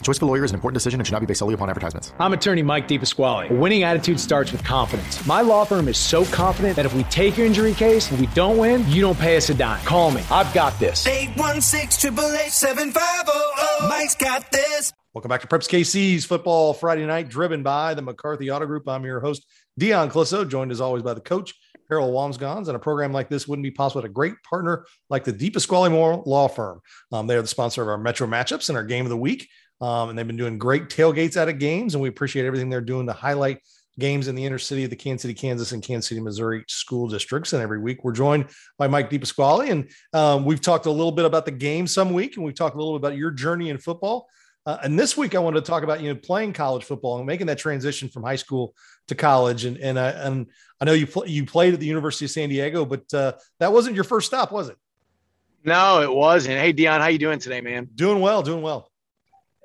The choice of a lawyer is an important decision and should not be based solely upon advertisements. I'm attorney Mike DePasquale. A winning attitude starts with confidence. My law firm is so confident that if we take your injury case and we don't win, you don't pay us a dime. Call me. I've got this. 816 Mike's got this. Welcome back to Preps KC's Football Friday Night, driven by the McCarthy Auto Group. I'm your host, Dion Clisso, joined as always by the coach, Harold Wamsgons. And a program like this wouldn't be possible with a great partner like the DePasquale Law Firm. Um, they are the sponsor of our Metro matchups and our game of the week. Um, and they've been doing great tailgates out of games, and we appreciate everything they're doing to highlight games in the inner city of the Kansas City, Kansas, and Kansas City, Missouri school districts. And every week we're joined by Mike DePasquale. And um, we've talked a little bit about the game some week, and we've talked a little bit about your journey in football. Uh, and this week I wanted to talk about you know playing college football and making that transition from high school to college. And and uh, and I know you pl- you played at the University of San Diego, but uh, that wasn't your first stop, was it? No, it wasn't. Hey Dion, how you doing today, man? Doing well, doing well.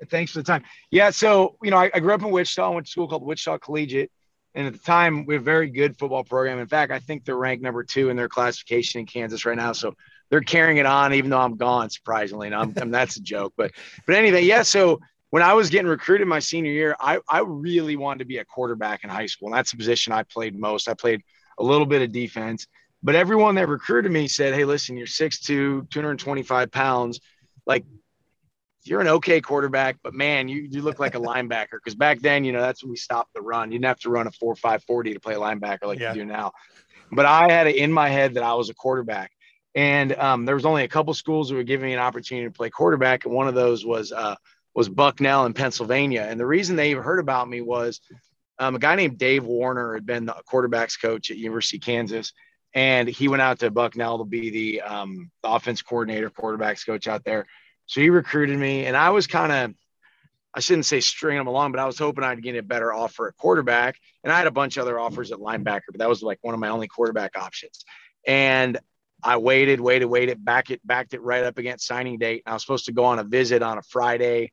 Thanks for the time. Yeah, so you know, I, I grew up in Wichita. I went to school called Wichita Collegiate, and at the time, we have a very good football program. In fact, I think they're ranked number two in their classification in Kansas right now. So they're carrying it on, even though I'm gone. Surprisingly, and I'm, I that's a joke. But but anyway, yeah. So when I was getting recruited my senior year, I I really wanted to be a quarterback in high school, and that's the position I played most. I played a little bit of defense, but everyone that recruited me said, "Hey, listen, you're 6'2", 225 pounds. Like you're an okay quarterback, but man, you, you look like a linebacker. Because back then, you know, that's when we stopped the run. You didn't have to run a four five forty to play linebacker like yeah. you do now. But I had it in my head that I was a quarterback. And um, there was only a couple schools that were giving me an opportunity to play quarterback, and one of those was uh, was Bucknell in Pennsylvania. And the reason they heard about me was um, a guy named Dave Warner had been the quarterbacks coach at University of Kansas, and he went out to Bucknell to be the, um, the offense coordinator, quarterbacks coach out there. So he recruited me, and I was kind of, I shouldn't say stringing him along, but I was hoping I'd get a better offer at quarterback. And I had a bunch of other offers at linebacker, but that was like one of my only quarterback options. And I waited, waited, waited, back it, backed it right up against signing date. And I was supposed to go on a visit on a Friday.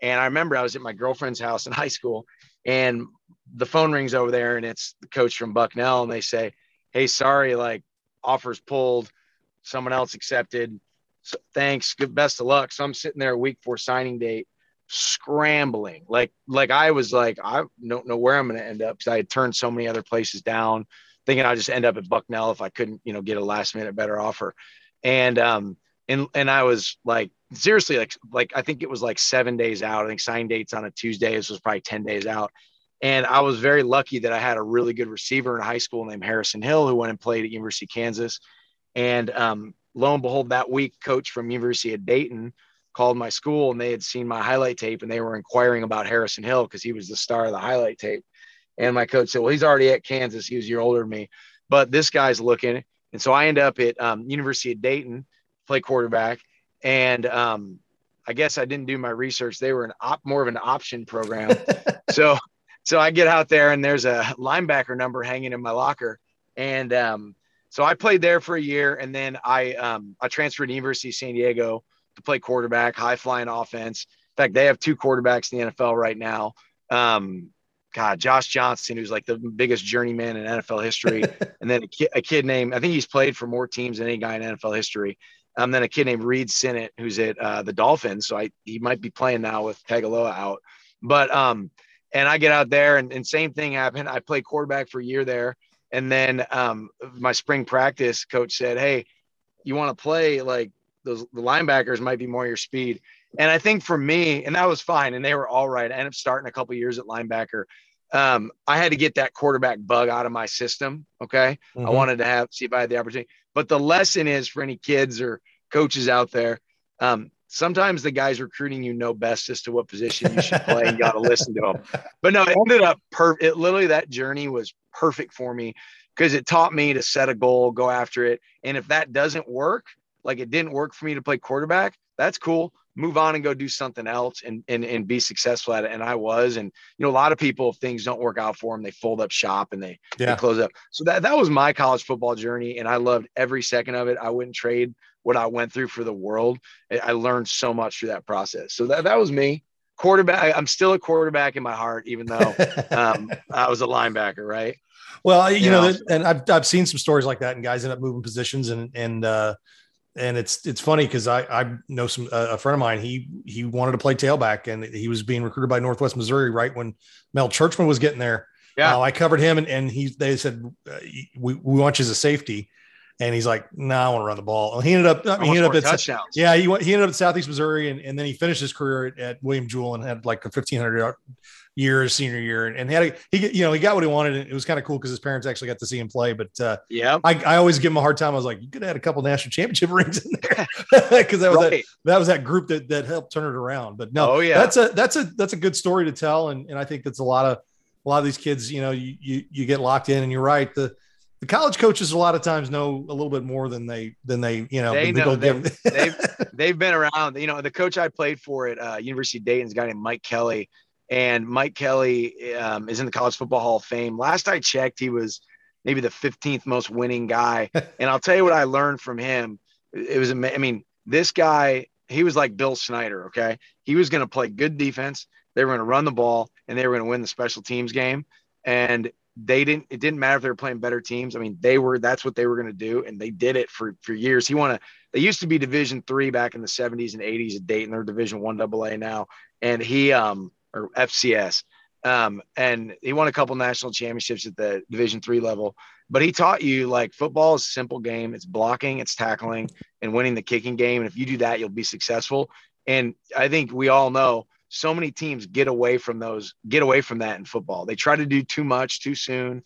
And I remember I was at my girlfriend's house in high school and the phone rings over there and it's the coach from Bucknell. And they say, Hey, sorry, like offers pulled, someone else accepted so thanks. Good best of luck. So I'm sitting there a week before signing date, scrambling. Like like I was like, I don't know where I'm gonna end up because I had turned so many other places down, thinking I'd just end up at Bucknell if I couldn't, you know, get a last minute better offer. And um and and I was like seriously like like I think it was like seven days out. I think sign dates on a Tuesday. This was probably 10 days out. And I was very lucky that I had a really good receiver in high school named Harrison Hill, who went and played at University of Kansas. And um, lo and behold, that week, coach from University of Dayton called my school and they had seen my highlight tape and they were inquiring about Harrison Hill because he was the star of the highlight tape. And my coach said, Well, he's already at Kansas. He was a year older than me, but this guy's looking. And so I end up at um, University of Dayton, play quarterback. And um, I guess I didn't do my research. They were an op, more of an option program. so, so I get out there and there's a linebacker number hanging in my locker. And um, so I played there for a year, and then I um, I transferred to University of San Diego to play quarterback, high flying offense. In fact, they have two quarterbacks in the NFL right now. Um, God, Josh Johnson, who's like the biggest journeyman in NFL history, and then a kid, a kid, named I think he's played for more teams than any guy in NFL history. Um, then a kid named Reid Sinnett, who's at uh, the Dolphins, so I he might be playing now with Tagovailoa out. But um, and I get out there, and, and same thing happened. I played quarterback for a year there, and then um, my spring practice coach said, Hey, you want to play like those the linebackers might be more your speed. And I think for me, and that was fine, and they were all right. I ended up starting a couple years at linebacker. Um, I had to get that quarterback bug out of my system. Okay. Mm-hmm. I wanted to have see if I had the opportunity. But the lesson is for any kids or coaches out there, um, sometimes the guys recruiting you know best as to what position you should play and you got to listen to them. But no, it ended up perfect. It literally that journey was perfect for me because it taught me to set a goal, go after it. And if that doesn't work, like it didn't work for me to play quarterback, that's cool. Move on and go do something else and, and, and be successful at it. And I was, and you know, a lot of people, if things don't work out for them, they fold up shop and they, yeah. they close up. So that, that was my college football journey. And I loved every second of it. I wouldn't trade what I went through for the world. I learned so much through that process. So that, that was me quarterback. I'm still a quarterback in my heart, even though um, I was a linebacker, right? Well, you, you know, know, and I've, I've seen some stories like that, and guys end up moving positions, and and uh, and it's it's funny because I I know some a friend of mine he he wanted to play tailback and he was being recruited by Northwest Missouri right when Mel Tjeerdsma was getting there. Yeah, uh, I covered him and and he they said uh, we we want you as a safety. And he's like, "No, nah, I want to run the ball." And he ended up, I mean, he ended up at touchdowns. Yeah, he went, he ended up at Southeast Missouri, and, and then he finished his career at, at William Jewell and had like a fifteen hundred year senior year and, and had a, he you know he got what he wanted and it was kind of cool because his parents actually got to see him play but uh yeah I, I always give him a hard time I was like you could have had a couple national championship rings in there because that was right. that, that was that group that that helped turn it around but no oh yeah that's a that's a that's a good story to tell and, and I think that's a lot of a lot of these kids you know you you, you get locked in and you're right the the college coaches a lot of times know a little bit more than they than they you know they know they, have they've, they've been around you know the coach I played for at uh, University of Dayton is a guy named Mike Kelly and Mike Kelly um, is in the College Football Hall of Fame. Last I checked, he was maybe the 15th most winning guy. and I'll tell you what I learned from him. It was, I mean, this guy, he was like Bill Snyder. Okay. He was going to play good defense. They were going to run the ball and they were going to win the special teams game. And they didn't, it didn't matter if they were playing better teams. I mean, they were, that's what they were going to do. And they did it for, for years. He won a, they used to be division three back in the 70s and 80s at Dayton. They're division one double A now. And he, um, or FCS. Um, and he won a couple national championships at the division three level, but he taught you like football is a simple game. It's blocking, it's tackling and winning the kicking game. And if you do that, you'll be successful. And I think we all know so many teams get away from those, get away from that in football. They try to do too much too soon.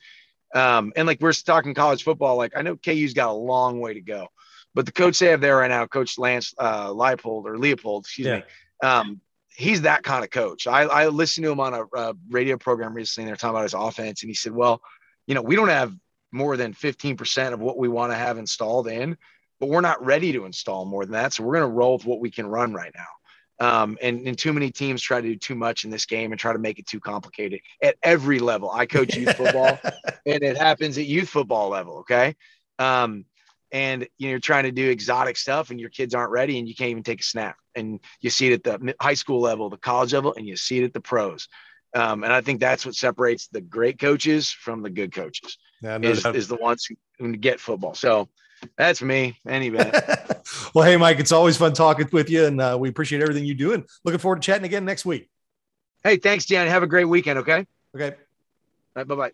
Um, and like we're talking college football, like I know KU's got a long way to go, but the coach they have there right now, Coach Lance uh, Leipold or Leopold, excuse yeah. me, um, he's that kind of coach. I, I listened to him on a, a radio program recently. They're talking about his offense, and he said, "Well, you know, we don't have more than 15% of what we want to have installed in, but we're not ready to install more than that. So we're going to roll with what we can run right now." Um, and, and too many teams try to do too much in this game and try to make it too complicated at every level. I coach youth football, and it happens at youth football level. Okay. Um, and you know, you're trying to do exotic stuff and your kids aren't ready and you can't even take a snap. And you see it at the high school level, the college level, and you see it at the pros. Um, and I think that's what separates the great coaches from the good coaches yeah, no is, is the ones who, who get football. So that's me anyway. well, hey, Mike, it's always fun talking with you and uh, we appreciate everything you do and looking forward to chatting again next week. Hey, thanks, Dan. Have a great weekend. Okay. Okay. Bye bye.